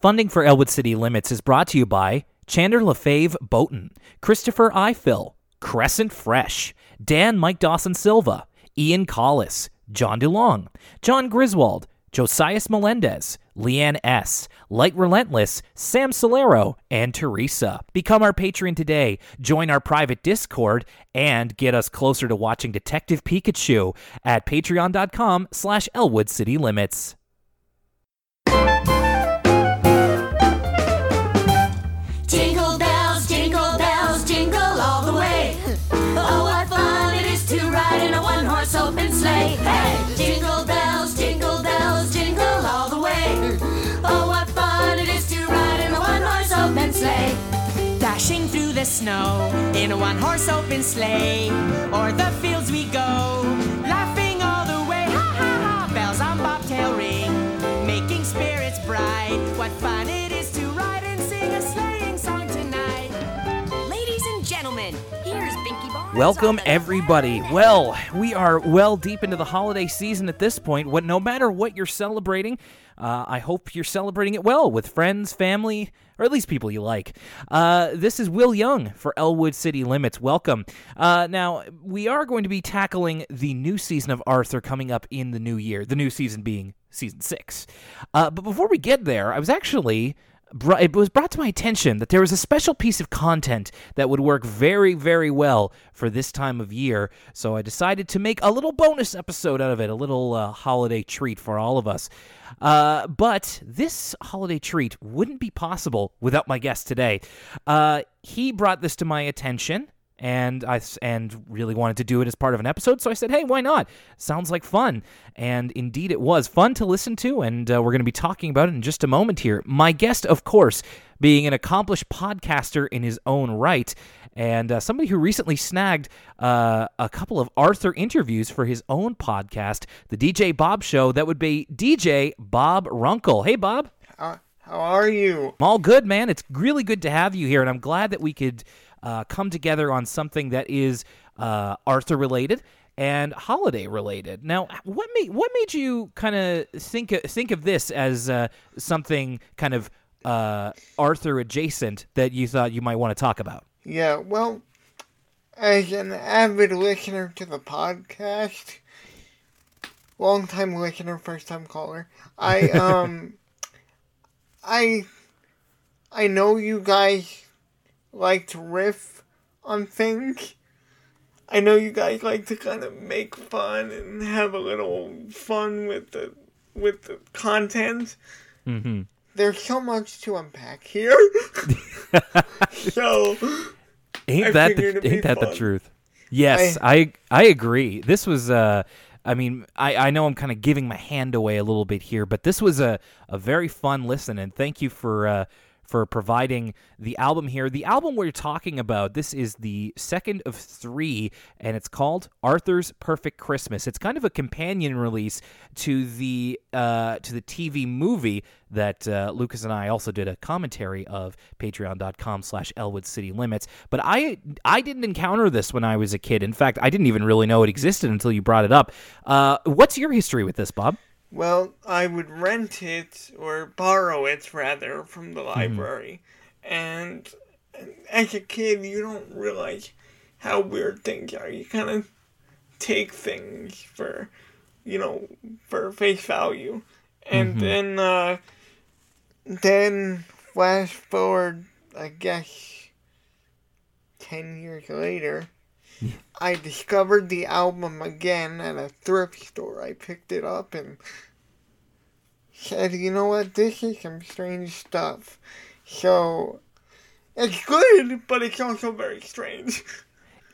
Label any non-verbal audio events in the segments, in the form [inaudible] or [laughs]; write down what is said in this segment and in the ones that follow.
Funding for Elwood City Limits is brought to you by Chandler LaFave Boaton, Christopher Ifill, Crescent Fresh, Dan Mike Dawson Silva, Ian Collis, John DeLong, John Griswold, Josias Melendez, Leanne S., Light Relentless, Sam Solero, and Teresa. Become our patron today, join our private Discord, and get us closer to watching Detective Pikachu at patreon.com slash Elwood City Limits. The snow in a one horse open sleigh. O'er the fields we go, laughing all the way. Ha ha ha! Bells on bobtail ring, making spirits bright. What fun Welcome, everybody. Well, we are well deep into the holiday season at this point. What, no matter what you're celebrating, uh, I hope you're celebrating it well with friends, family, or at least people you like. Uh, this is Will Young for Elwood City Limits. Welcome. Uh, now, we are going to be tackling the new season of Arthur coming up in the new year, the new season being season six. Uh, but before we get there, I was actually it was brought to my attention that there was a special piece of content that would work very, very well for this time of year. So I decided to make a little bonus episode out of it, a little uh, holiday treat for all of us. Uh, but this holiday treat wouldn't be possible without my guest today. Uh, he brought this to my attention and I and really wanted to do it as part of an episode. So I said, "Hey, why not? Sounds like fun." And indeed, it was fun to listen to, and uh, we're going to be talking about it in just a moment here. My guest, of course, being an accomplished podcaster in his own right. And uh, somebody who recently snagged uh, a couple of Arthur interviews for his own podcast, the DJ Bob Show. That would be DJ Bob Runkle. Hey, Bob. How, how are you? I'm all good, man. It's really good to have you here, and I'm glad that we could uh, come together on something that is uh, Arthur related and holiday related. Now, what made what made you kind of think think of this as uh, something kind of uh, Arthur adjacent that you thought you might want to talk about? Yeah, well, as an avid listener to the podcast, long time listener, first time caller, I [laughs] um I I know you guys like to riff on things. I know you guys like to kind of make fun and have a little fun with the with the content. Mm-hmm. There's so much to unpack here. [laughs] so Ain't I that the, ain't that the truth? Yes, I I agree. This was uh I mean, I, I know I'm kind of giving my hand away a little bit here, but this was a, a very fun listen, and thank you for uh, for providing the album here. The album we're talking about, this is the second of three, and it's called Arthur's Perfect Christmas. It's kind of a companion release to the uh, to the TV movie that uh, Lucas and I also did a commentary of patreon.com slash Elwood City Limits. But I I didn't encounter this when I was a kid. In fact, I didn't even really know it existed until you brought it up. Uh, what's your history with this, Bob? Well, I would rent it or borrow it rather from the Mm-hmm. library. And as a kid, you don't realize how weird things are. You kind of take things for, you know, for face value. And Mm-hmm. then, uh, then flash forward, I guess, 10 years later. I discovered the album again at a thrift store. I picked it up and said, you know what, this is some strange stuff. So, it's good, but it's also very strange.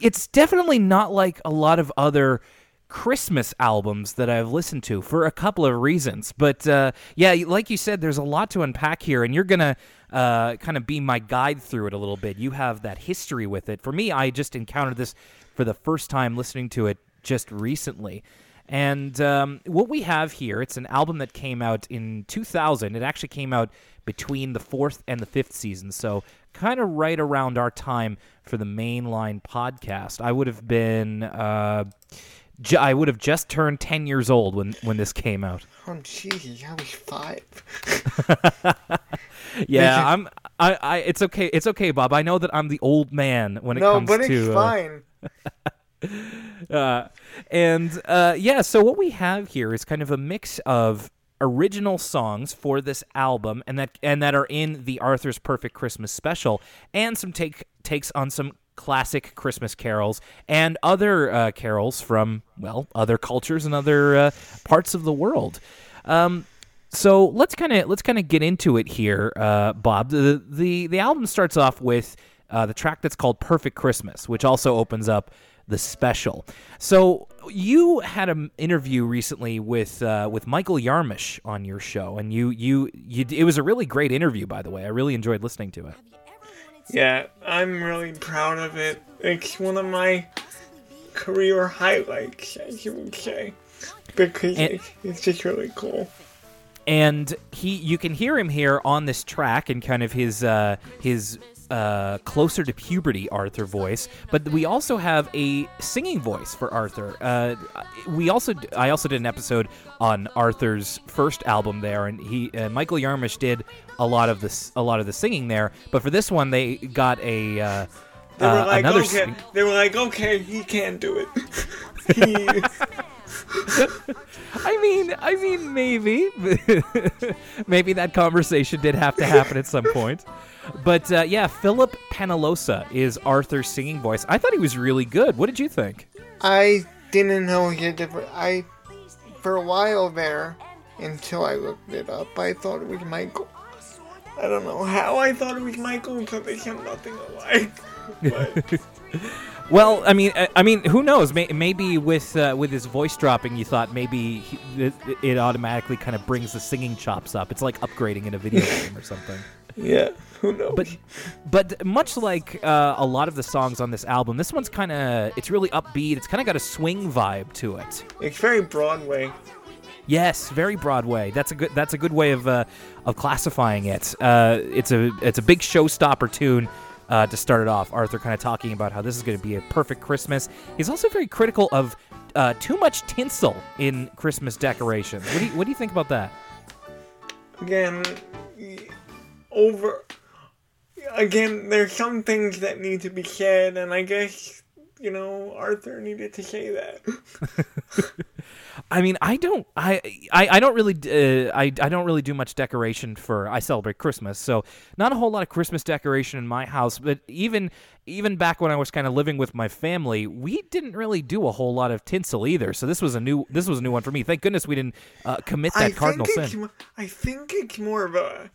it's definitely not like a lot of other Christmas albums that I've listened to for a couple of reasons. But uh, yeah, like you said, there's a lot to unpack here, and you're gonna uh, kind of be my guide through it a little bit. You have that history with it. For me, I just encountered this for the first time listening to it just recently. And um, what we have here, it's an album that came out in 2000. It actually came out between the fourth and the fifth season, so kind of right around our time for the mainline podcast. I would have been, uh, j- I would have just turned 10 years old when when this came out. Oh, Jesus, I was five. [laughs] Yeah, I'm. I, I. It's okay. It's okay, Bob. I know that I'm the old man when it no, comes but it's to. uh, fine. [laughs] uh, and uh, yeah, so what we have here is kind of a mix of original songs for this album, and that and that are in the Arthur's Perfect Christmas Special, and some take takes on some classic Christmas carols and other uh, carols from well other cultures and other uh, parts of the world. Um, so let's kind of let's kind of get into it here, uh, Bob. The, the the album starts off with uh, the track that's called "Perfect Christmas," which also opens up the special. So you had an interview recently with uh, with Michael Yarmush on your show, and you, you you it was a really great interview, by the way. I really enjoyed listening to it. Yeah, I'm really proud of it. It's one of my career highlights, as you would say, because And- it's, it's just really cool. and he you can hear him here on this track and kind of his uh, his uh, closer to puberty Arthur voice, but we also have a singing voice for Arthur. Uh, we also I also did an episode on Arthur's first album there, and he uh, Michael Yarmush did a lot of this a lot of the singing there, but for this one they got a uh, They were uh, like, another. okay. sing- They were like, okay, he can't do it. [laughs] he, [laughs] I mean, I mean, maybe, [laughs] maybe that conversation did have to happen at some point. But uh, yeah, Philip Penalosa is Arthur's singing voice. I thought he was really good. What did you think? I didn't know he had different. I, for a while there, until I looked it up, I thought it was Michael. I don't know how I thought it was Michael because they sound nothing alike. [laughs] But Well, I mean, I, I mean, who knows? May, maybe with uh, with his voice dropping, you thought maybe he, it, it automatically kind of brings the singing chops up. It's like upgrading in a video [laughs] game or something. yeah, who knows? But but much like uh, a lot of the songs on this album, this one's kind of it's really upbeat. It's kind of got a swing vibe to it. it's very Broadway. Yes, very Broadway. That's a good. That's a good way of uh, of classifying it. Uh, it's a it's a big showstopper tune uh, to start it off. Arthur kind of talking about how this is going to be a perfect Christmas. He's also very critical of uh, too much tinsel in Christmas decorations. What do you What do you think about that? Again, over. Again, there's some things that need to be said, and I guess you know Arthur needed to say that. [laughs] I mean, I don't, I, I, I don't really, uh, I, I don't really do much decoration for. I celebrate Christmas, so not a whole lot of Christmas decoration in my house. But even, even back when I was kind of living with my family, we didn't really do a whole lot of tinsel either. So this was a new, this was a new one for me. Thank goodness we didn't uh, commit that I cardinal sin. I think it's more of a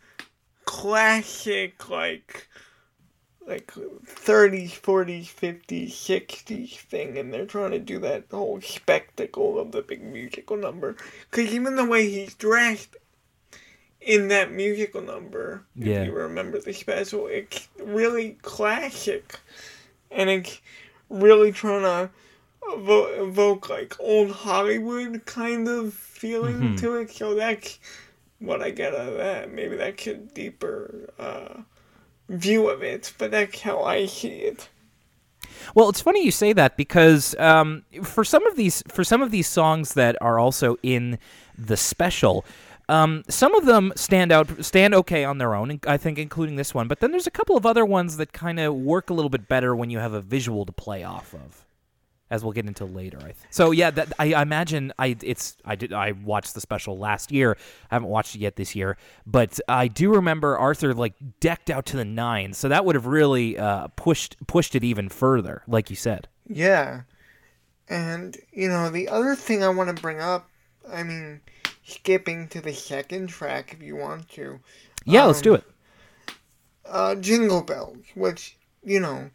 classic, like, like 30s, 40s, 50s, 60s thing, and they're trying to do that whole spectacle of the big musical number. Because even the way he's dressed in that musical number, Yeah. if you remember the special, it's really classic. And it's really trying to evo- evoke, like, old Hollywood kind of feeling Mm-hmm. to it. So that's what I get out of that. Maybe that a deeper uh, view of it, but that's how I see it. Well, it's funny you say that because um, for some of these for some of these songs that are also in the special, um, some of them stand out stand okay on their own. I think including this one, but then there's a couple of other ones that kind of work a little bit better when you have a visual to play off of. As we'll get into later, I think. So yeah, that I, I imagine I it's I did I watched the special last year. I haven't watched it yet this year, but I do remember Arthur like decked out to the nines. So that would have really uh, pushed pushed it even further, like you said. Yeah. And, you know, the other thing I want to bring up, I mean, skipping to the second track if you want to. Yeah, let's Um, do it. uh, Jingle Bells, which, you know,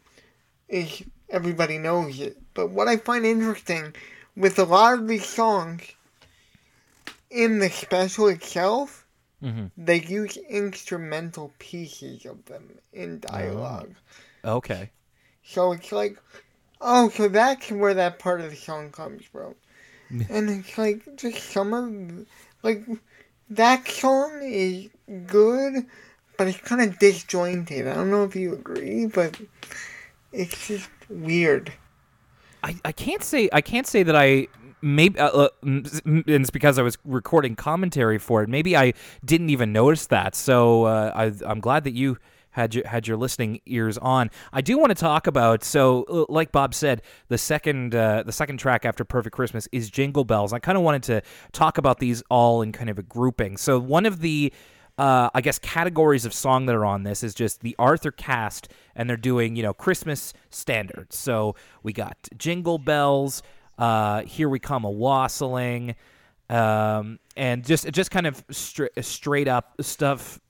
is, everybody knows it. But what I find interesting with a lot of these songs, in the special itself, Mhm. they use instrumental pieces of them in dialogue. Okay. So it's like, oh, so that's where that part of the song comes from. [laughs] and it's like, just some of, like, that song is good, but it's kind of disjointed. I don't know if you agree, but it's just weird. I, I can't say I can't say that I maybe uh, uh, it's because I was recording commentary for it. Maybe I didn't even notice that. So uh, I, I'm glad that you had your had your listening ears on. I do want to talk about so uh, like Bob said, the second uh, the second track after Perfect Christmas is Jingle Bells. I kind of wanted to talk about these all in kind of a grouping. So one of the uh, I guess categories of song that are on this is just the Arthur cast, and they're doing you know Christmas standards. So we got Jingle Bells, uh, Here We Come a Wassailing, um, and just just kind of stra- straight up stuff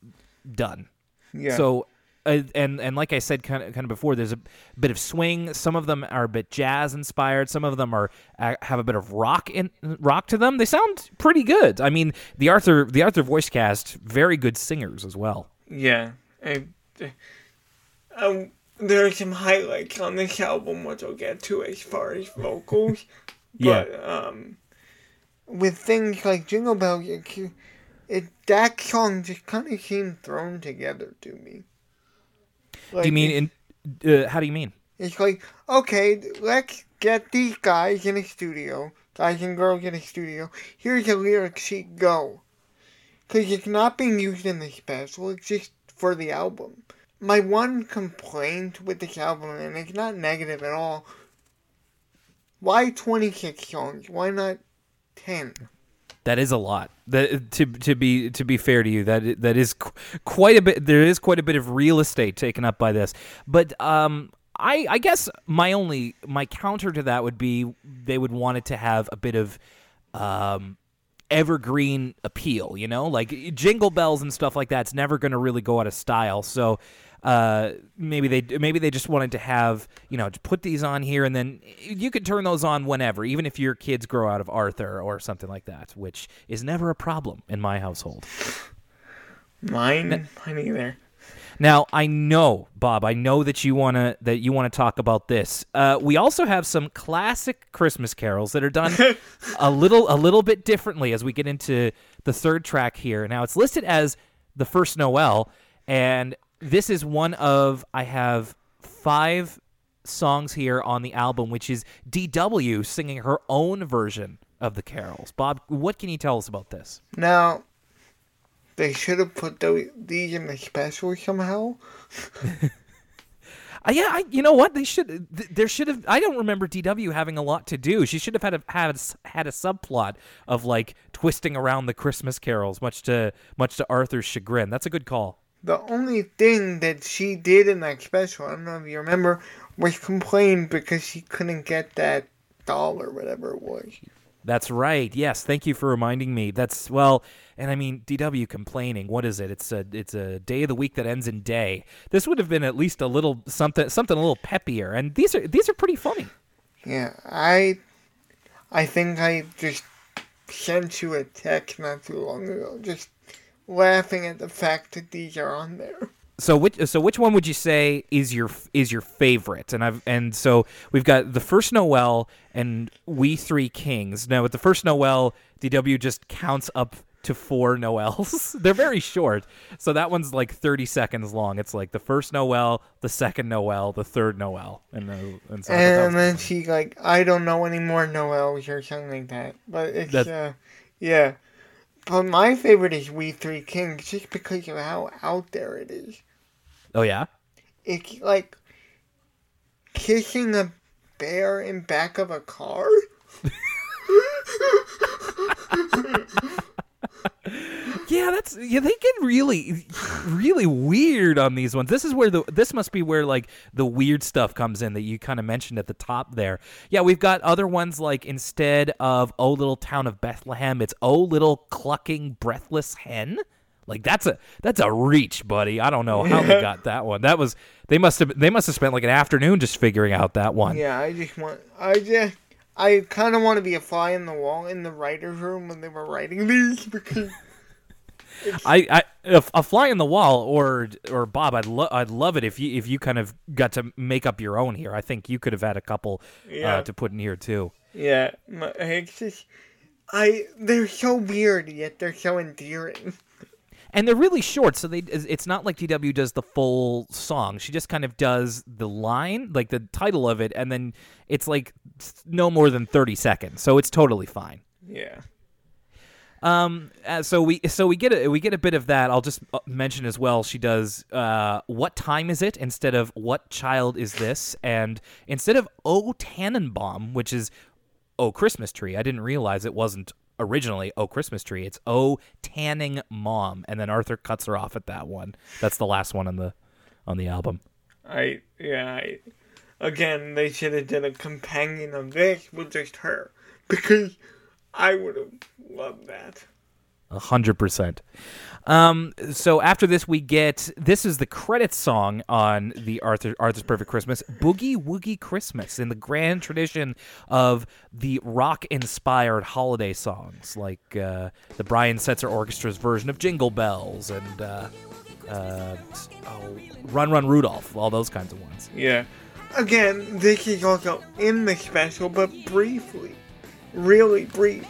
done. Yeah. So. Uh, and and like I said, kind of kind of before, there's a bit of swing. Some of them are a bit jazz inspired. Some of them are uh, have a bit of rock in rock to them. They sound pretty good. I mean, the Arthur the Arthur voice cast, very good singers as well. Yeah. I, um, there are some highlights on this album, which I'll get to as far as vocals. [laughs] Yeah. But, um, with things like Jingle Bell, it, it, that song just kind of seemed thrown together to me. Like, do you mean in? Uh, how do you mean? It's like, okay, let's get these guys in a studio, guys and girls in a studio. Here's a lyric sheet, go. Because it's not being used in the special, it's just for the album. My one complaint with this album, and it's not negative at all, why 26 songs? Why not 10? That is a lot. That to to be to be fair to you, that that is qu- quite a bit. There is quite a bit of real estate taken up by this. But um, I I guess my only my counter to that would be they would want it to have a bit of um evergreen appeal. You know, like jingle bells and stuff like that's never going to really go out of style. So uh, maybe they maybe they just wanted to have you know to put these on here and then you could turn those on whenever, even if your kids grow out of Arthur or something like that, which is never a problem in my household. Mine, mine either. Now I know, Bob. I know that you wanna that you wanna talk about this. Uh, we also have some classic Christmas carols that are done [laughs] a little a little bit differently as we get into the third track here. Now it's listed as the first Noel, and this is one of I have five songs here on the album, which is DW singing her own version of the carols. Bob, what can you tell us about this? Now, they should have put those, these in the special somehow. [laughs] Uh, yeah, I, you know what? They should. Th- there should have. I don't remember DW having a lot to do. She should have had a had a, had a subplot of like twisting around the Christmas carols, much to much to Arthur's chagrin. That's a good call. The only thing that she did in that special, I don't know if you remember, was complain because she couldn't get that doll or whatever it was. That's right. Yes, thank you for reminding me. That's well, and I mean DW complaining. What is it? It's a it's a day of the week that ends in day. This would have been at least a little something something a little peppier. And these are these are pretty funny. Yeah, I, I think I just sent you a text not too long ago, just laughing at the fact that these are on there. So which so which one would you say is your is your favorite? And I've and so we've got the first Noel and We Three Kings. Now with the first Noel, DW just counts up to four Noels. [laughs] They're very short, so that one's like thirty seconds long. It's like the first Noel, the second Noel, the third Noel, and the, and so And then she like, I don't know any more Noels or something like that. But it's uh, yeah. But my favorite is We Three Kings, just because of how out there it is. Oh yeah. It's like kissing a bear in back of a car. [laughs] Yeah, that's yeah. They get really, really weird on these ones. This is where the this must be where like the weird stuff comes in that you kind of mentioned at the top there. Yeah, we've got other ones like instead of "Oh Little Town of Bethlehem," it's "Oh Little Clucking Breathless Hen." Like that's a that's a reach, buddy. I don't know how they got that one. That was they must have they must have spent like an afternoon just figuring out that one. Yeah, I just want, I just, I kind of want to be a fly in the wall in the writer's room when they were writing these [laughs] because I, I a, a fly in the wall or or Bob, I'd lo- I'd love it if you if you kind of got to make up your own here. I think you could have had a couple Yeah. uh, to put in here too. yeah, it's just, I they're so weird yet they're so endearing. and they're really short so they it's not like dw does the full song she just kind of does the line like the title of it and then it's like no more than 30 seconds so it's totally fine Yeah. Um uh, so we so we get a we get a bit of that. I'll just uh, mention as well she does uh what time is it? instead of what child is this? And instead of oh tannenbaum which is oh christmas tree i didn't realize it wasn't originally oh christmas tree. It's oh tanning mom and then arthur cuts her off at that one. That's the last one on the on the album. I yeah. I, again, they should have done a companion of this with just her. Because I would have loved that. A hundred percent. Um, so after this, we get this is the credit song on the Arthur Arthur's Perfect Christmas, Boogie Woogie Christmas, in the grand tradition of the rock-inspired holiday songs, like uh, the Brian Setzer Orchestra's version of Jingle Bells and uh, uh, oh, Run Run Rudolph, all those kinds of ones. Yeah. Again, this is also in the special, but briefly. Really brief.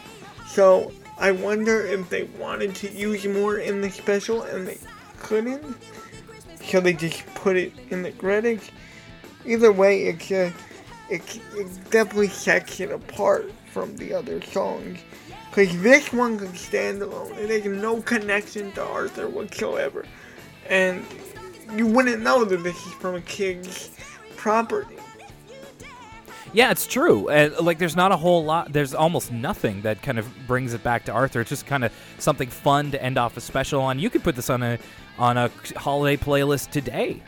So, I wonder if they wanted to use more in the special and they couldn't. So they just put it in the credits. Either way, it's uh, it, it definitely sets it apart from the other songs. Because this one could stand alone. It has no connection to Arthur whatsoever. And you wouldn't know that this is from a kid's property. Yeah, it's true. Uh, like, there's not a whole lot. There's almost nothing that kind of brings it back to Arthur. It's just kind of something fun to end off a special on. You could put this on a on a holiday playlist today.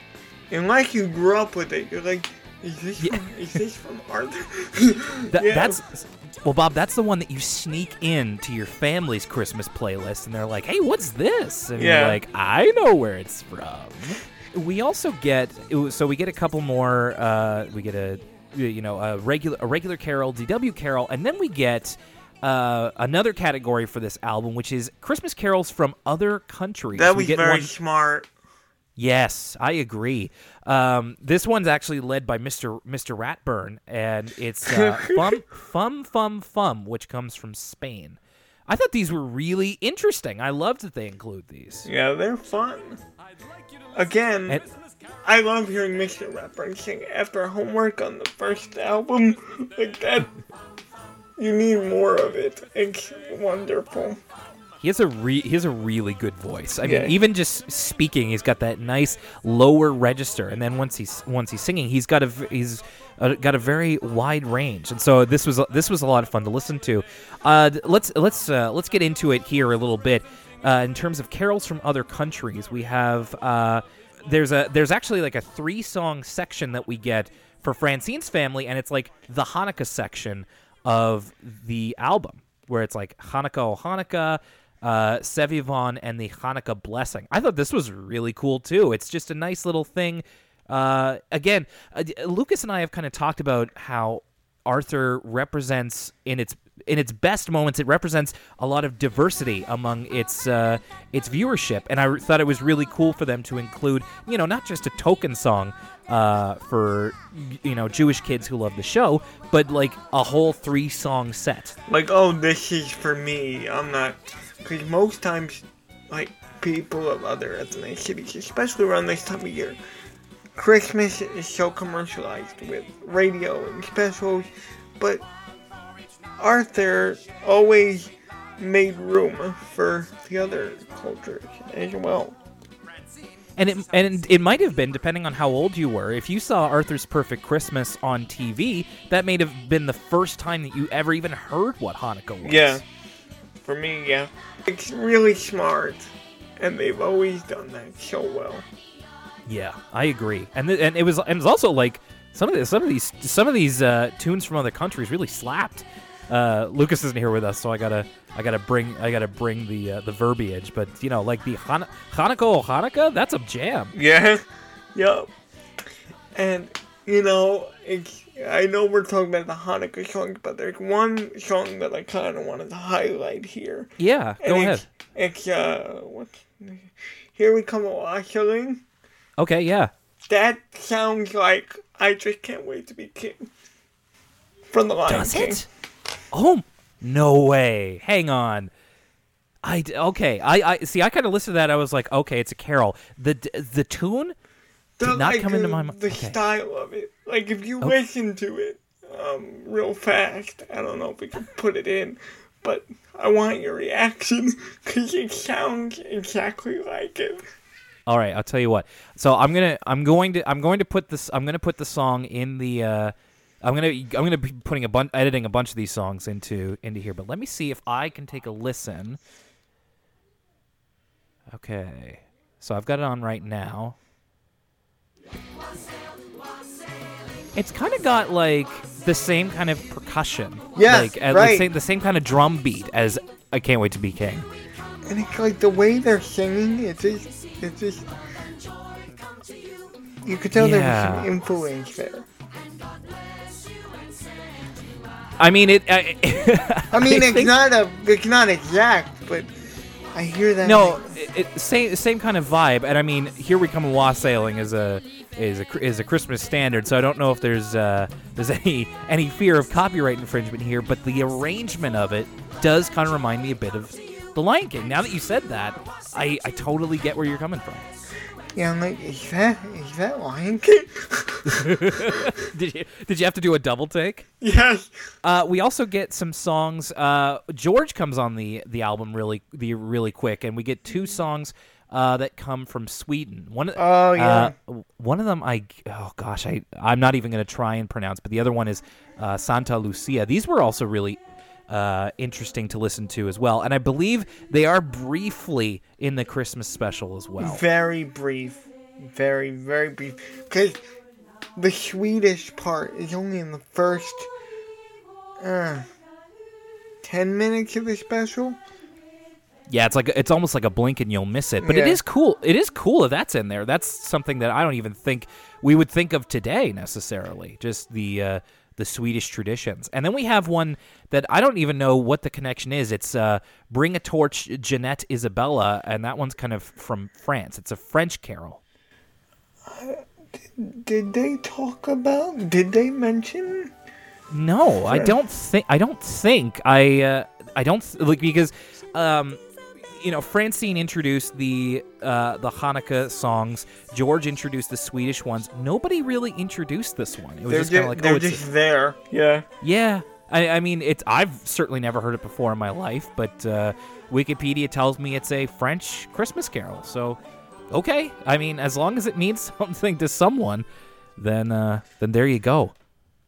Unless you grew up with it, you're like, is this from, is this from [laughs] Arthur? Yeah. That's well, Bob. That's the one that you sneak in to your family's Christmas playlist, and they're like, "Hey, what's this?" And Yeah. you're like, "I know where it's from." We also get so we get a couple more. Uh, we get a you know a regular a regular carol, DW carol, and then we get. Uh, another category for this album, which is Christmas carols from other countries. that We was get very one- smart. Yes, I agree. Um, this one's actually led by Mr. Mr. Ratburn, and it's uh, [laughs] Fum Fum Fum Fum, which comes from Spain. I thought these were really interesting. I loved that they include these. Yeah, they're fun. Again, And- I love hearing Mr. Ratburn sing after homework on the first album. Like that, you need more of it. It's wonderful. He has a re- he has a really good voice. I Yeah. mean, even just speaking, he's got that nice lower register, and then once he's once he's singing, he's got a he's uh, got a very wide range. And so this was this was a lot of fun to listen to. Uh, let's let's uh, let's get into it here a little bit. Uh, in terms of carols from other countries, we have uh, there's a there's actually like a three song section that we get for Francine's family, and it's like the Hanukkah section of the album, where it's like Hanukkah, oh Hanukkah, uh, Sevivon, and the Hanukkah blessing. I thought this was really cool too. It's just a nice little thing. Uh, again, uh, Lucas and I have kind of talked about how Arthur represents in its in its best moments. It represents a lot of diversity among its uh, its viewership, and I thought it was really cool for them to include, you know, not just a token song uh, for you know Jewish kids who love the show, but like a whole three song set. Like, oh, this is for me. I'm not. Because most times, like, people of other ethnicities, especially around this time of year, Christmas is so commercialized with radio and specials, but Arthur always made room for the other cultures as well. And it and it might have been depending on how old you were. If you saw Arthur's Perfect Christmas on TV, that may have been the first time that you ever even heard what Hanukkah was. Yeah. For me, yeah. It's really smart, and they've always done that so well. Yeah, I agree. And th- and it was and it was also like some of the, some of these some of these uh, tunes from other countries really slapped. Uh, Lucas isn't here with us, so I gotta I gotta bring I gotta bring the uh, the verbiage. But you know, like the Han- Hanukkah Hanukkah, that's a jam. Yeah. [laughs] Yup. And, you know, it's, I know we're talking about the Hanukkah songs, but there's one song that I kind of wanted to highlight here. Yeah, And go ahead. it's, It's, uh, what? Here we come a washing. Okay, yeah. That sounds like I just can't wait to be king. From the Lion Does King. it? Oh no way! Hang on. I okay. I, I see. I kind of listened to that. I was like, okay, it's a carol. The the tune The, did not like, come into my mind. The Okay. style of it. Like if you listen to it um, real fast, I don't know if we can put it in, but I want your reaction [laughs] because it sounds exactly like it. All right, I'll tell you what. So I'm gonna I'm going to I'm going to put this I'm gonna put the song in the uh, I'm gonna I'm gonna be putting a bunch editing a bunch of these songs into into here. But let me see if I can take a listen. Okay, so I've got it on right now. It's kind of got like the same kind of percussion. Yes, like right. the same the same kind of drum beat as I can't wait to be king. And it's like the way they're singing, it's just, it's just. You could tell there was Yeah. some influence there. I mean it. I, [laughs] I mean, it's not a, it's not exact, but I hear that. No, it, it, same same kind of vibe, and I mean, here we come wassailing is a is a is a Christmas standard, so I don't know if there's uh, there's [laughs] any any fear of copyright infringement here, but the arrangement of it does kind of remind me a bit of The Lion King. Now that you said that, I I totally get where you're coming from. Yeah, I'm like, is that is that Lion King? [laughs] Did you did you have to do a double take? yes. Uh, we also get some songs. Uh, George comes on the the album really the really quick, and we get two songs uh, that come from Sweden. One, Oh, yeah. uh, one of them I oh gosh I I'm not even going to try and pronounce, but the other one is uh, Santa Lucia. These were also really uh, interesting to listen to as well, and I believe they are briefly in the Christmas special as well. Very brief. Very, very brief. Because the Swedish part is only in the first uh, 10 minutes of the special. Yeah, it's like it's almost like a blink and you'll miss it. But it Yeah. is cool. It is cool if that's in there. That's something that I don't even think we would think of today necessarily. Just the uh, the Swedish traditions. And then we have one that I don't even know what the connection is. It's uh, "Bring a Torch, Jeanette Isabella," and that one's kind of from France. It's a French carol. Did they talk about? Did they mention? No, I don't think. I don't think. I. Uh, I don't th- like because, um, you know, Francine introduced the uh, the Hanukkah songs. George introduced the Swedish ones. Nobody really introduced this one. It was They're, just kind of like, they're oh, it's just there. Yeah. yeah. I, I mean, it's. I've certainly never heard it before in my life, but uh, Wikipedia tells me it's a French Christmas carol. So, okay. I mean, as long as it means [laughs] something to someone, then uh, then there you go.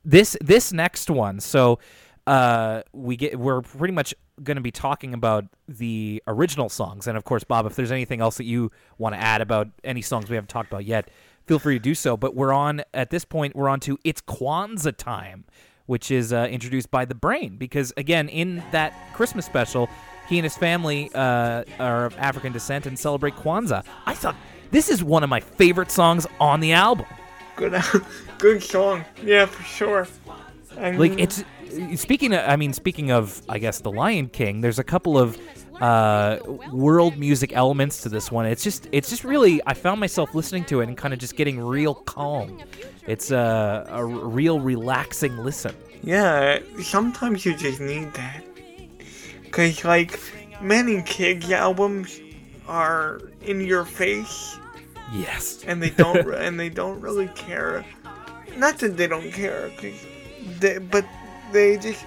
This this next one. So, uh, we get we're pretty much going to be talking about the original songs, and of course, Bob, if there's anything else that you want to add about any songs we haven't talked about yet, feel free to do so. But we're on at this point. We're on to it's Kwanzaa time which is uh, introduced by the brain because again in that christmas special he and his family uh, are of african descent and celebrate kwanzaa i thought this is one of my favorite songs on the album Good. [laughs] good song. Yeah, for sure. Like it's speaking of, i mean speaking of i guess the lion king there's a couple of uh, world music elements to this one. It's just it's just really i found myself listening to it and kind of just getting real calm. It's a, a r- real relaxing listen. Yeah, sometimes you just need that. Cause like many kids albums are in your face. Yes. And they don't [laughs] and they don't really care. Not that they don't care, 'cause they, but they just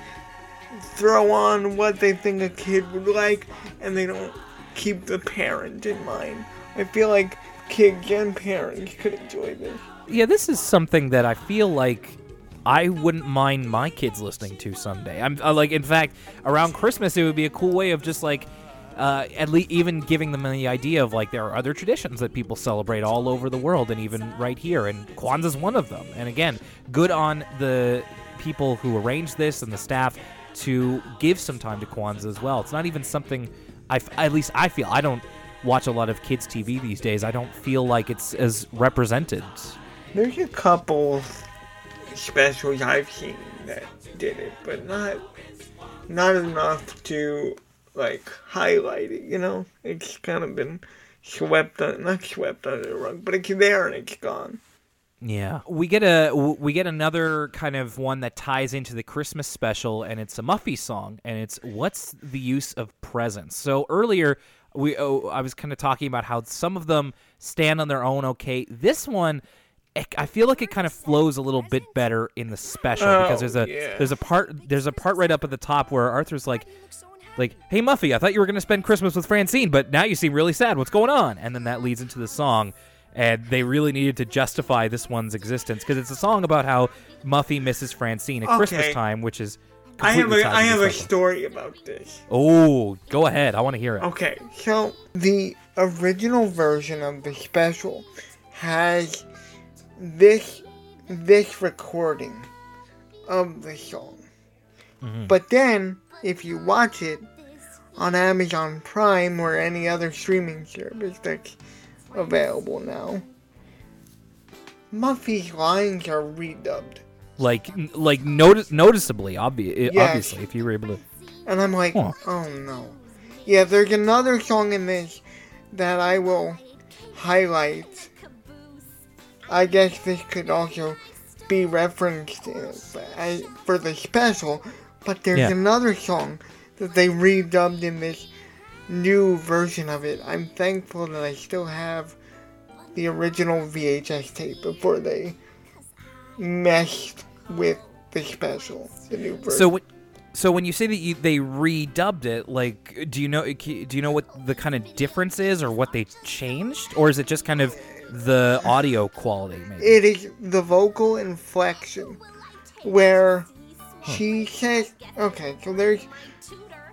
throw on what they think a kid would like, and they don't keep the parent in mind. I feel like kids and parents could enjoy this. yeah, this is something that I feel like I wouldn't mind my kids listening to someday. I'm uh, like, in fact, around Christmas, it would be a cool way of just like, uh, at least even giving them the idea of like there are other traditions that people celebrate all over the world and even right here, and Kwanzaa is one of them. And again, good on the people who arranged this and the staff to give some time to Kwanzaa as well. It's not even something I, at least I feel I don't watch a lot of kids TV these days. I don't feel like it's as represented. There's a couple specials I've seen that did it, but not not enough to like highlight it. You know, it's kind of been swept not swept under the rug, but it's there and it's gone. Yeah, we get a we get another kind of one that ties into the Christmas special, and it's a Muffy song, and it's "What's the use of presents?" So earlier, we oh, I was kind of talking about how some of them stand on their own. Okay, this one. I- I feel like it kind of flows a little bit better in the special oh, because there's a yeah. there's a part there's a part right up at the top where Arthur's like like, "Hey Muffy, I thought you were going to spend Christmas with Francine, but now you seem really sad. What's going on?" And then that leads into the song, and they really needed to justify this one's existence because it's a song about how Muffy misses Francine at Christmas time, which is I have a I have a story about this. Oh, go ahead. I want to hear it. Okay, so the original version of the special has this this recording of the song. Mm-hmm. But then if you watch it on Amazon Prime or any other streaming service that's available now, Muffy's lines are redubbed. Like, like notice noticeably, obvi- Yes. obviously, if you were able to. And I'm like, Huh. oh no. Yeah, there's another song in this that I will highlight. I guess this could also be referenced as, for the special, but there's Yeah. another song that they redubbed in this new version of it. I'm thankful that I still have the original VHS tape before they meshed with the special, the new version. So when, so when you say that you, they redubbed it, like, do you know do you know what the kind of difference is, or what they changed, or is it just kind of the audio quality? Maybe. it is the vocal inflection where hmm. she says okay so there's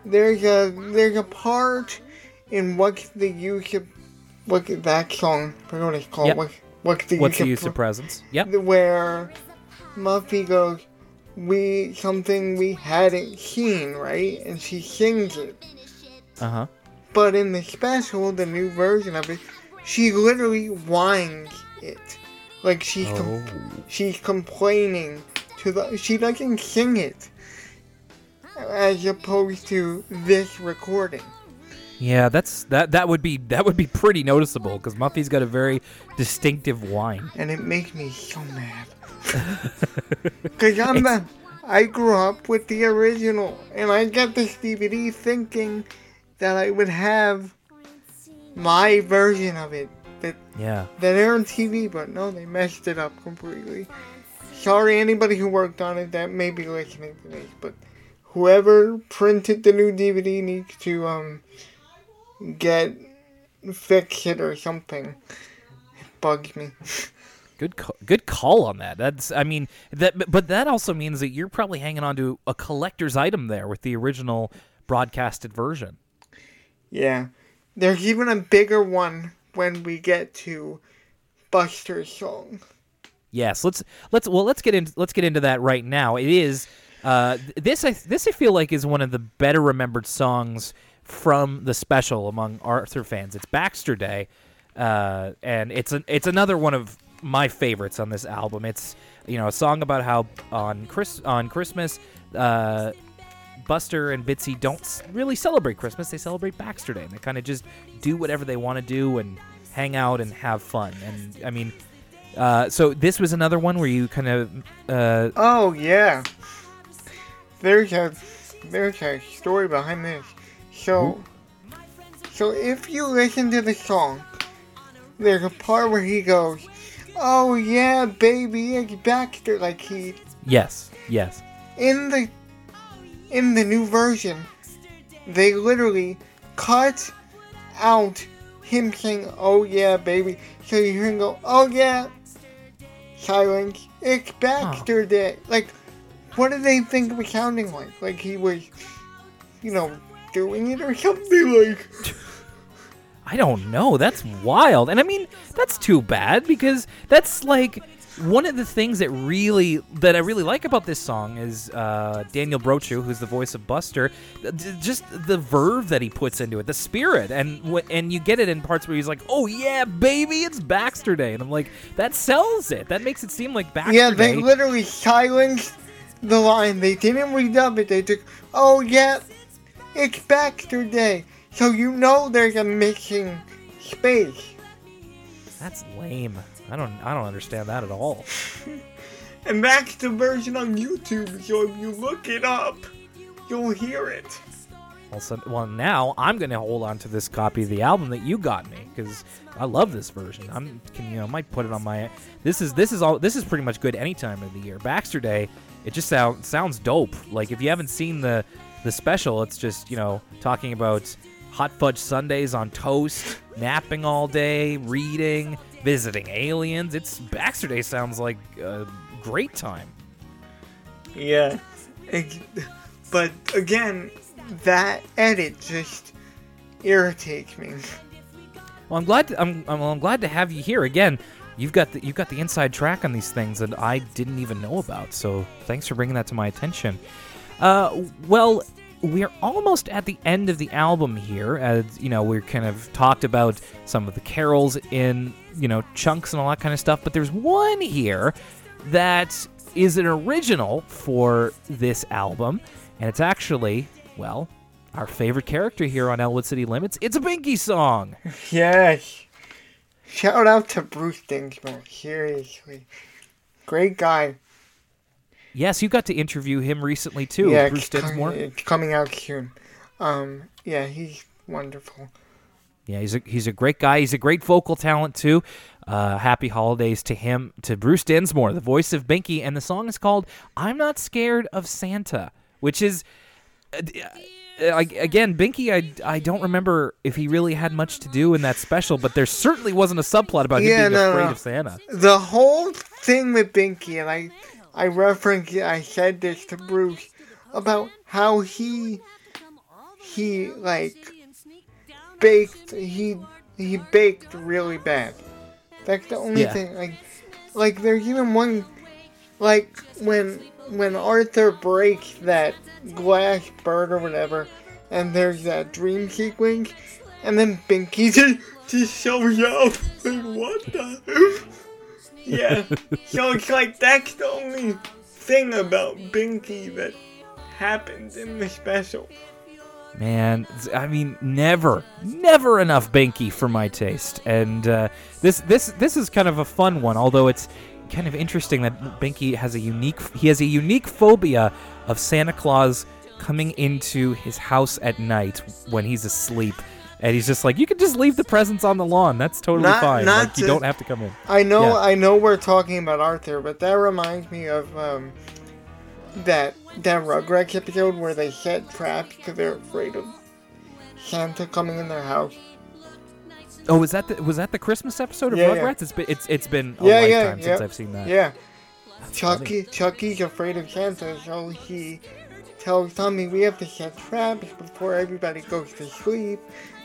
there's a there's a part in what's the use of what that song I forgot what it's called Yep. what, what's the What's the use use of presents? Yep. where Muffy goes we something we hadn't seen right and she sings it Uh huh. but in the special the new version of it she literally whines it like she's com- Oh. she's complaining to the she doesn't sing it as opposed to this recording Yeah, that's that. That would be that would be pretty noticeable because Muffy's got a very distinctive whine. and it makes me so mad [laughs] because i'm the i grew up with the original and i got this dvd thinking that i would have my version of it that Yeah. that aired on tv but no they messed it up completely sorry anybody who worked on it that may be listening to this but whoever printed the new dvd needs to um get fix it or something it bugs me Good, ca- good call on that. That's, I mean, that, but- that also means that you're probably hanging on to a collector's item there with the original broadcasted version. Yeah. There's even a bigger one when we get to Buster's song. Yes, let's let's well let's get into let's get into that right now. It is uh, this I this I feel like is one of the better remembered songs from the special among Arthur fans. It's Baxter Day, uh, and it's an it's another one of my favorites on this album. It's you know a song about how on Chris on Christmas. Uh, Buster and Bitsy don't really celebrate Christmas. They celebrate Baxter Day. And they kind of just do whatever they want to do and hang out and have fun. And I mean, uh, so this was another one where you kind of uh, Oh yeah. There's a there's a story behind this. So so if you listen to the song, there's a part where he goes, "Oh yeah, baby, it's Baxter." Like he yes, yes, in the in the new version, they literally cut out him saying, "Oh yeah, baby," so you hear him go, "Oh yeah." Silence. It's Baxter Day. Like, what did they think it was sounding like? Like he was, you know, doing it or something like. I don't know. That's wild. And I mean, that's too bad because that's like one of the things that really that I really like about this song is uh, Daniel Brochu, who's the voice of Buster, just the verve that he puts into it, the spirit, and and you get it in parts where he's like, "Oh yeah, baby, it's Baxter Day," and I'm like, that sells it. That makes it seem like Baxter Yeah, they Day. literally silenced the line. They didn't redub it. They took, oh yeah, it's Baxter Day. So you know there's a missing space. That's lame. I don't I don't understand that at all. [laughs] And that's the version on YouTube, so if you look it up, you'll hear it. Well, so, well, now I'm gonna hold on to this copy of the album that you got me because I love this version. I'm can you know might put it on my. This is this is all this is pretty much good any time of the year. Baxter Day, it just sound, sounds dope. Like if you haven't seen the the special, it's just you know talking about hot fudge sundays on toast, napping all day, reading, visiting aliens. It's Baxter Day sounds like a great time. Yeah. But again, that edit just irritates me. Well, I'm glad. To, I'm, I'm, well, I'm glad to have you here again. You've got the you've got the inside track on these things that I didn't even know about. So thanks for bringing that to my attention. Uh, well, we're almost at the end of the album here. As you know, we're kind of talked about some of the carols in you know chunks and all that kind of stuff. But there's one here that is an original for this album, and it's actually well our favorite character here on Elwood City Limits. It's a Binky song. [laughs] Yes. Shout out to Bruce Dinsmore. Seriously. Great guy. Yes, you got to interview him recently too, yeah, Bruce it's, Dinsmore. it's coming out soon. Um, yeah, he's wonderful. Yeah, he's a he's a great guy. He's a great vocal talent too. Uh, happy holidays to him, to Bruce Dinsmore, the voice of Binky, and the song is called "I'm Not Scared of Santa," which is. Uh, uh, I- again, Binky, I, I don't remember if he really had much to do in that special, but there certainly wasn't a subplot about Yeah, him being no, afraid no. of Santa. The whole thing with Binky, and I, I referenced, I said this to Bruce about how he, he like baked, he he baked really bad. That's the only Yeah. thing. Like, like there's even one, like when when Arthur breaks that glass bird or whatever, and there's that dream sequence, and then Binky [laughs] just just shows up. Like what the? Yeah. [laughs] so it's like that's the only thing about Binky that happens in the special. Man, I mean, never, never enough Binky for my taste. And uh, this, this, this is kind of a fun one. Although it's kind of interesting that Binky has a unique, he has a unique phobia of Santa Claus coming into his house at night when he's asleep. And he's just like, you can just leave the presents on the lawn. That's totally Not- fine. not like, you don't have to come in. I know, Yeah. I know, we're talking about Arthur, but that reminds me of um, that that Rugrats episode where they set traps because they're afraid of Santa coming in their house. Oh, was that the, was that the Christmas episode of Yeah, yeah. Rugrats? It's been it's it's been a Yeah, lifetime yeah, since yeah. I've seen that. Yeah, That's Chucky, Chucky's afraid of Santa, so he tells Tommy we have to set traps before everybody goes to sleep,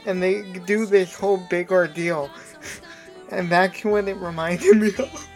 and they do this whole big ordeal. [laughs] And that's when it reminded me of.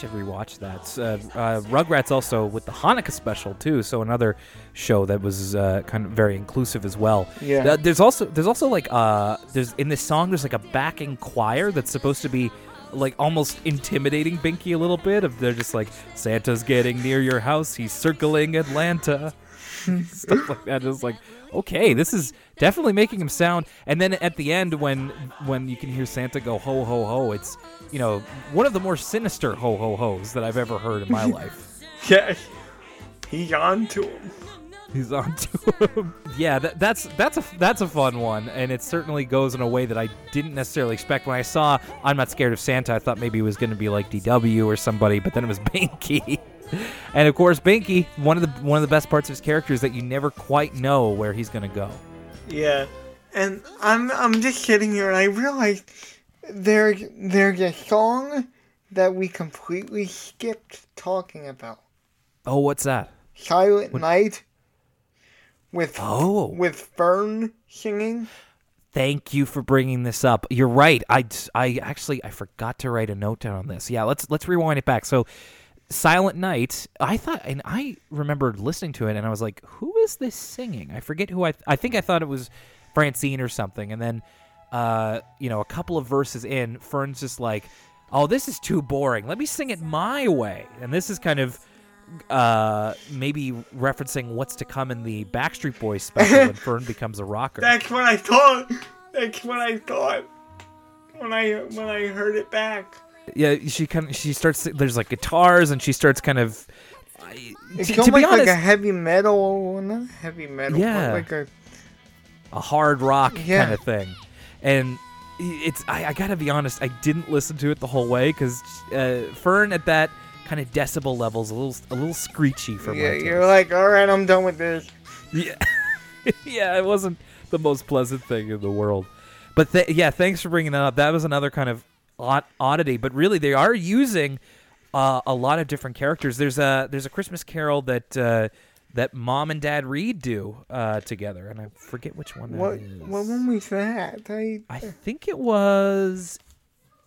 Should rewatch that. Uh, uh, Rugrats also with the Hanukkah special too, so another show that was uh, kind of very inclusive as well. Yeah. Th- there's also there's also like uh there's in this song there's like a backing choir that's supposed to be like almost intimidating Binky a little bit. Of they're just like Santa's getting near your house, he's circling Atlanta, [laughs] stuff like that. It's like okay, this is definitely making him sound. And then at the end when when you can hear Santa go ho ho ho, it's you know one of the more sinister ho ho ho's that I've ever heard in my [laughs] life. yeah, he's on to him. He's on to him. Yeah, that, that's that's a that's a fun one, and it certainly goes in a way that I didn't necessarily expect. When I saw "I'm Not Scared of Santa," I thought maybe it was going to be like DW or somebody, but then it was [laughs] Binky. [laughs] and of course, Binky, one of the one of the best parts of his character is that you never quite know where he's going to go. Yeah, and I'm I'm just sitting here and I realized there there's a song that we completely skipped talking about. Oh, what's that? Silent Night with Oh. with Fern singing. Thank you for bringing this up. You're right. I, I actually I forgot to write a note down on this. Yeah, let's let's rewind it back. So, Silent Night. I thought, and I remembered listening to it, and I was like, "Who is this singing?" I forget who I. I think I thought it was Francine or something, and then, uh, you know, a couple of verses in, Fern's just like, "Oh, this is too boring. Let me sing it my way." And this is kind of. Uh, maybe referencing what's to come in the Backstreet Boys special when [laughs] Fern becomes a rocker. That's what I thought. That's what I thought. when I when I heard it back. Yeah, she kind of she starts. There's like guitars, and she starts kind of. It's to, to almost be like a heavy metal, not heavy metal, Yeah. like a a hard rock Yeah. kind of thing, and it's. I, I gotta be honest. I didn't listen to it the whole way because uh, Fern at that kind of decibel levels a little a little screechy for yeah. my You're like, all right, I'm done with this. Yeah, [laughs] yeah, it wasn't the most pleasant thing in the world. But th- yeah, thanks for bringing that up. That was another kind of odd- oddity. But really, they are using uh, a lot of different characters. There's a there's a Christmas Carol that uh, that Mom and Dad Reed do uh, together, and I forget which one that What is. what one was that? I, I think it was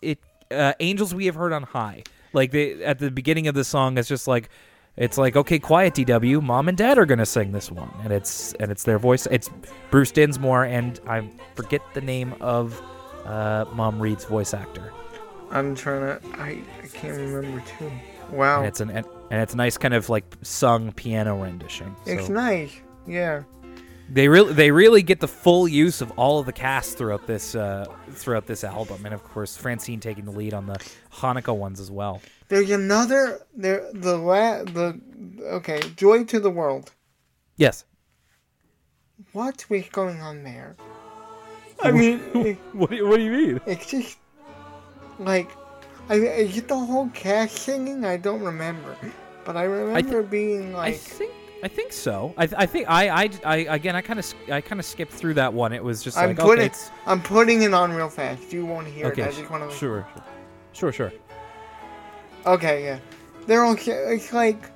it uh, "Angels We Have Heard on High." Like they at the beginning of the song, it's just like it's like okay, quiet, DW. Mom and Dad are gonna sing this one, and it's and it's their voice. It's Bruce Dinsmore, and I forget the name of uh, Mom Reed's voice actor. I'm trying to. I I can't remember too. Wow, And it's an and, and it's a nice kind of like sung piano rendition. it's nice. Yeah. they really they really get the full use of all of the cast throughout this uh, throughout this album, and of course Francine taking the lead on the Hanukkah ones as well. There's another there the la the okay joy to the world. Yes. What was going on there? I mean, [laughs] What do you, what do you mean? it's just like I is it the whole cast singing? I don't remember, but I remember being like. I think I think so. I, I think I, I, I again I kind of I kind of skipped through that one. It was just I'm like putting okay, it's I'm putting it on real fast. You won't hear okay. it. I just want to Sure, sure, sure. Okay, yeah. They're okay. It's like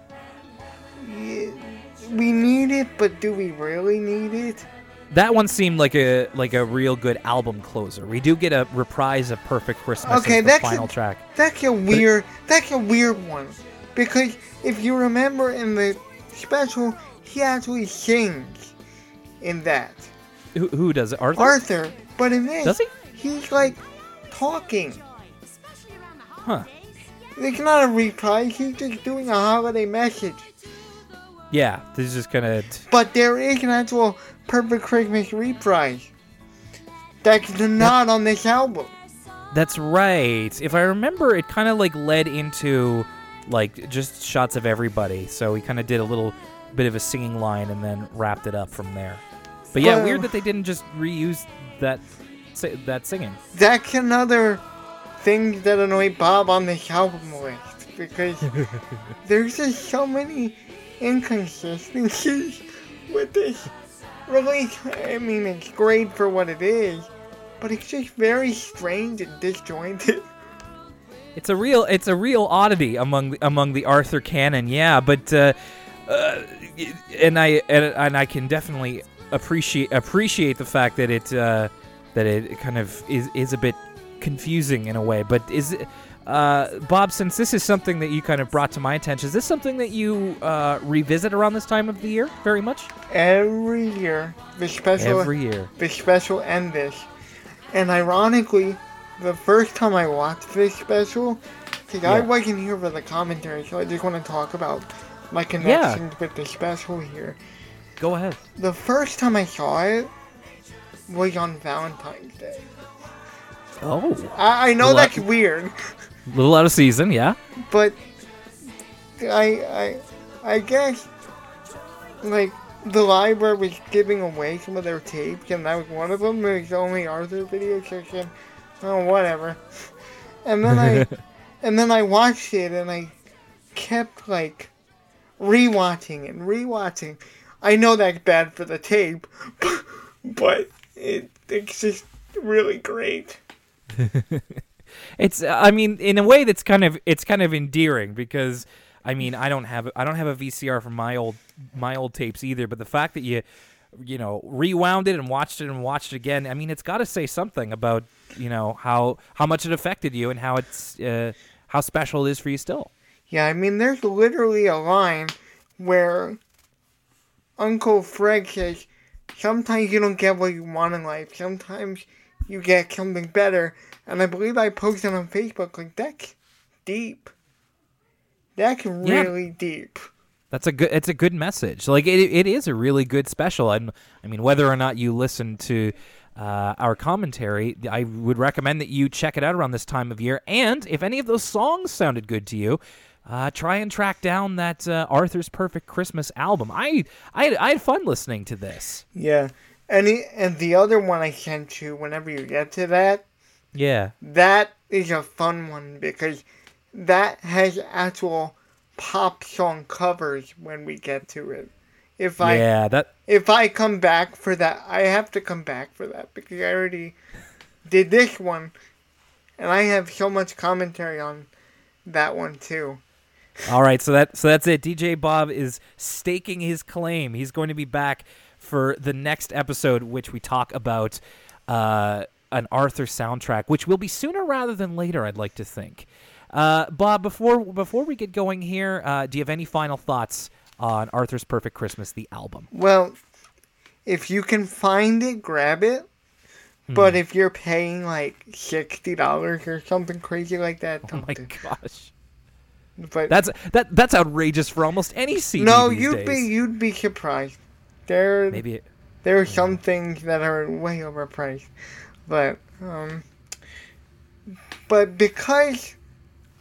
we need it, but do we really need it? That one seemed like a like a real good album closer. We do get a reprise of Perfect Christmas Okay, as the that's final a- track. That's a weird. That's a weird one, because if you remember in the special, he actually sings in that Who, who does it? Arthur? Arthur, but in this, Does he? He's like talking. Huh. It's not a reprise. He's just doing a holiday message. Yeah. This is just kind of. But there is an actual Perfect Christmas reprise. That's not on this album. That's right. If I remember, it kind of like led into like just shots of everybody. So he kind of did a little bit of a singing line and then wrapped it up from there. But yeah, Well- weird that they didn't just reuse that that singing. That's another thing that annoyed Bob on this album list because [laughs] there's just so many inconsistencies with this. Really, I mean, it's great for what it is, but it's just very strange and disjointed. [laughs] It's a real it's a real oddity among the, among the Arthur canon. Yeah, but uh, uh, and I and, and I can definitely appreciate appreciate the fact that it uh, that it kind of is is a bit confusing in a way. But is it, uh, Bob, since this is something that you kind of brought to my attention, is this something that you uh, revisit around this time of the year very much? Every year, the special, Every year. the special and this. And ironically, the first time I watched this special, because I wasn't here for the commentary, so I just want to talk about my connections with the special here. Go ahead. The first time I saw it was on Valentine's Day. Oh, I, I know that's I- weird, a little out of season, yeah. but I I I guess like the library was giving away some of their tapes, and that was one of them. It was only Arthur video section. Oh, whatever. And then I [laughs] and then I watched it, and I kept like rewatching and rewatching. I know that's bad for the tape, [laughs] but it it's just really great. [laughs] It's I mean in a way that's kind of it's kind of endearing because I mean I don't have I don't have a VCR from my old my old tapes either but the fact that you you know rewound it and watched it and watched it again I mean it's got to say something about you know how how much it affected you and how it's uh, how special it is for you still. Yeah, I mean, there's literally a line where Uncle Fred says, Sometimes you don't get what you want in life. Sometimes you get something better. And I believe I posted on Facebook, like, that's deep. That's really deep. That's a good. It's a good message. Like it, it is a really good special. And I mean, whether or not you listen to uh, our commentary, I would recommend that you check it out around this time of year. And if any of those songs sounded good to you, uh, try and track down that uh, Arthur's Perfect Christmas album. I, I I had fun listening to this. Yeah. And, the, and the other one I sent you, whenever you get to that, Yeah. that is a fun one because that has actual pop song covers when we get to it. If I yeah, that if I come back for that, I have to come back for that because I already did this one, and I have so much commentary on that one too. All right, so that so that's it. DJ Bob is staking his claim. He's going to be back for the next episode, which we talk about uh, an Arthur soundtrack, which will be sooner rather than later. I'd like to think. Uh, Bob, before before we get going here, uh, do you have any final thoughts on Arthur's Perfect Christmas, the album? Well, if you can find it, grab it. But if you're paying like sixty dollars or something crazy like that, Oh my do gosh, But that's that that's outrageous for almost any CD. no, you'd be you'd be surprised. There, maybe. It, there are some things that are way overpriced, but um, but because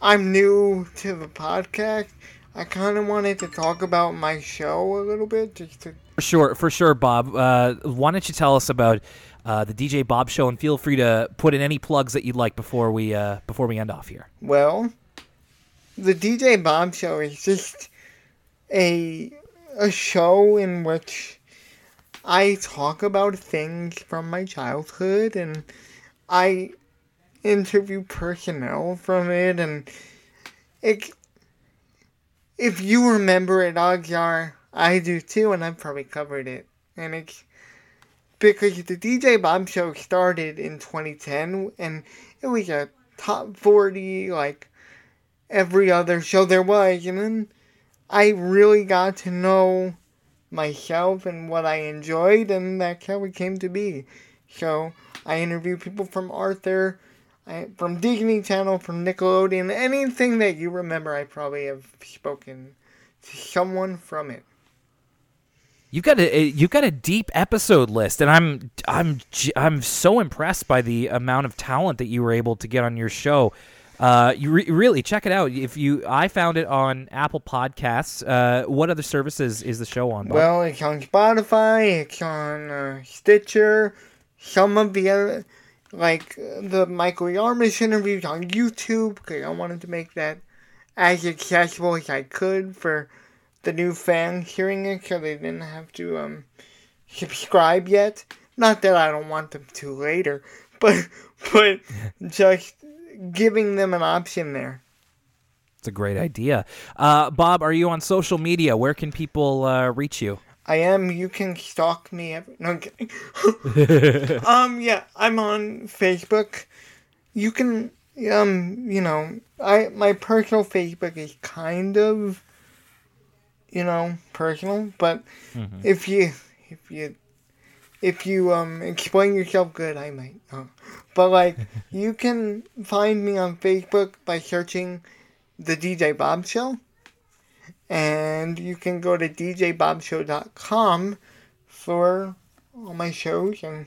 I'm new to the podcast, I kind of wanted to talk about my show a little bit, just to For sure, for sure, Bob. Uh, why don't you tell us about uh, the DJ Bob Show, and feel free to put in any plugs that you'd like before we uh, before we end off here. well, the DJ Bob Show is just a a show in which I talk about things from my childhood and I interview personnel from it and it if you remember it Agyar, I do too and I've probably covered it. And it's because the DJ Bob show started in 2010 and it was a top 40 like every other show there was and then I really got to know myself and what I enjoyed, and that's how it came to be. So I interview people from Arthur, I, from Disney Channel, from Nickelodeon, anything that you remember. I probably have spoken to someone from it. You got a you got a deep episode list, and I'm I'm I'm so impressed by the amount of talent that you were able to get on your show. Uh, you re- really check it out. If you, I found it on Apple Podcasts. Uh, what other services is the show on? Bob? Well, it's on Spotify, it's on uh, Stitcher, some of the other, like the Michael Yarmush interviews on YouTube, because I wanted to make that as accessible as I could for the new fans hearing it, so they didn't have to um, subscribe yet. Not that I don't want them to later, [laughs] but but [laughs] just giving them an option there. it's a great idea. Uh, Bob, are you on social media? Where can people uh, reach you? I am. You can stalk me. Every, no, I'm kidding. [laughs] um, yeah, I'm on Facebook. You can, um, you know, I my personal Facebook is kind of, you know, personal. But if you, if you, if you um explain yourself good, I might. know. But like, [laughs] you can find me on Facebook by searching the DJ Bob Show and you can go to djbobshow.com for all my shows and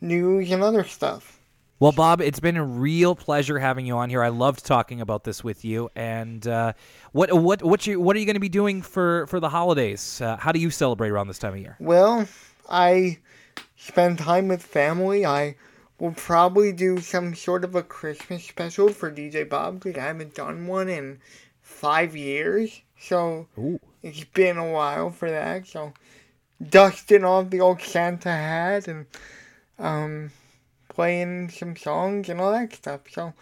news and other stuff. Well, Bob, it's been a real pleasure having you on here. I loved talking about this with you. And uh, what what what you what are you going to be doing for for the holidays? Uh, how do you celebrate around this time of year? Well, I spend time with family. I will probably do some sort of a Christmas special for DJ Bob because I haven't done one in five years. So Ooh. it's been a while for that. So dusting off the old Santa hat and um, playing some songs and all that stuff. So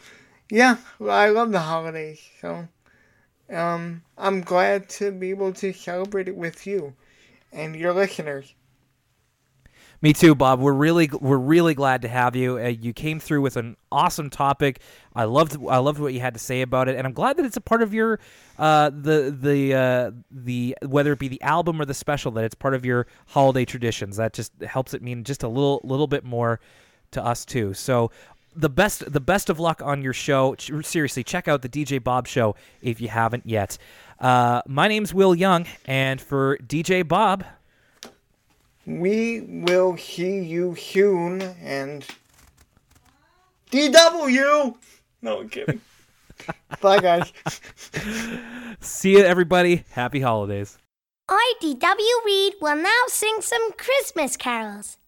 yeah, I love the holidays. So um, I'm glad to be able to celebrate it with you and your listeners. Me too, Bob. We're really we're really glad to have you. Uh, you came through with an awesome topic. I loved I loved what you had to say about it, and I'm glad that it's a part of your uh, the the uh, the whether it be the album or the special that it's part of your holiday traditions. That just helps it mean just a little little bit more to us too. So the best the best of luck on your show. Seriously, check out the DJ Bob show if you haven't yet. Uh, my name's Will Young, and for DJ Bob. We will see you soon and DW. No, I'm kidding. [laughs] [laughs] Bye, guys. See you, everybody. Happy holidays. IDW Reed will now sing some Christmas carols.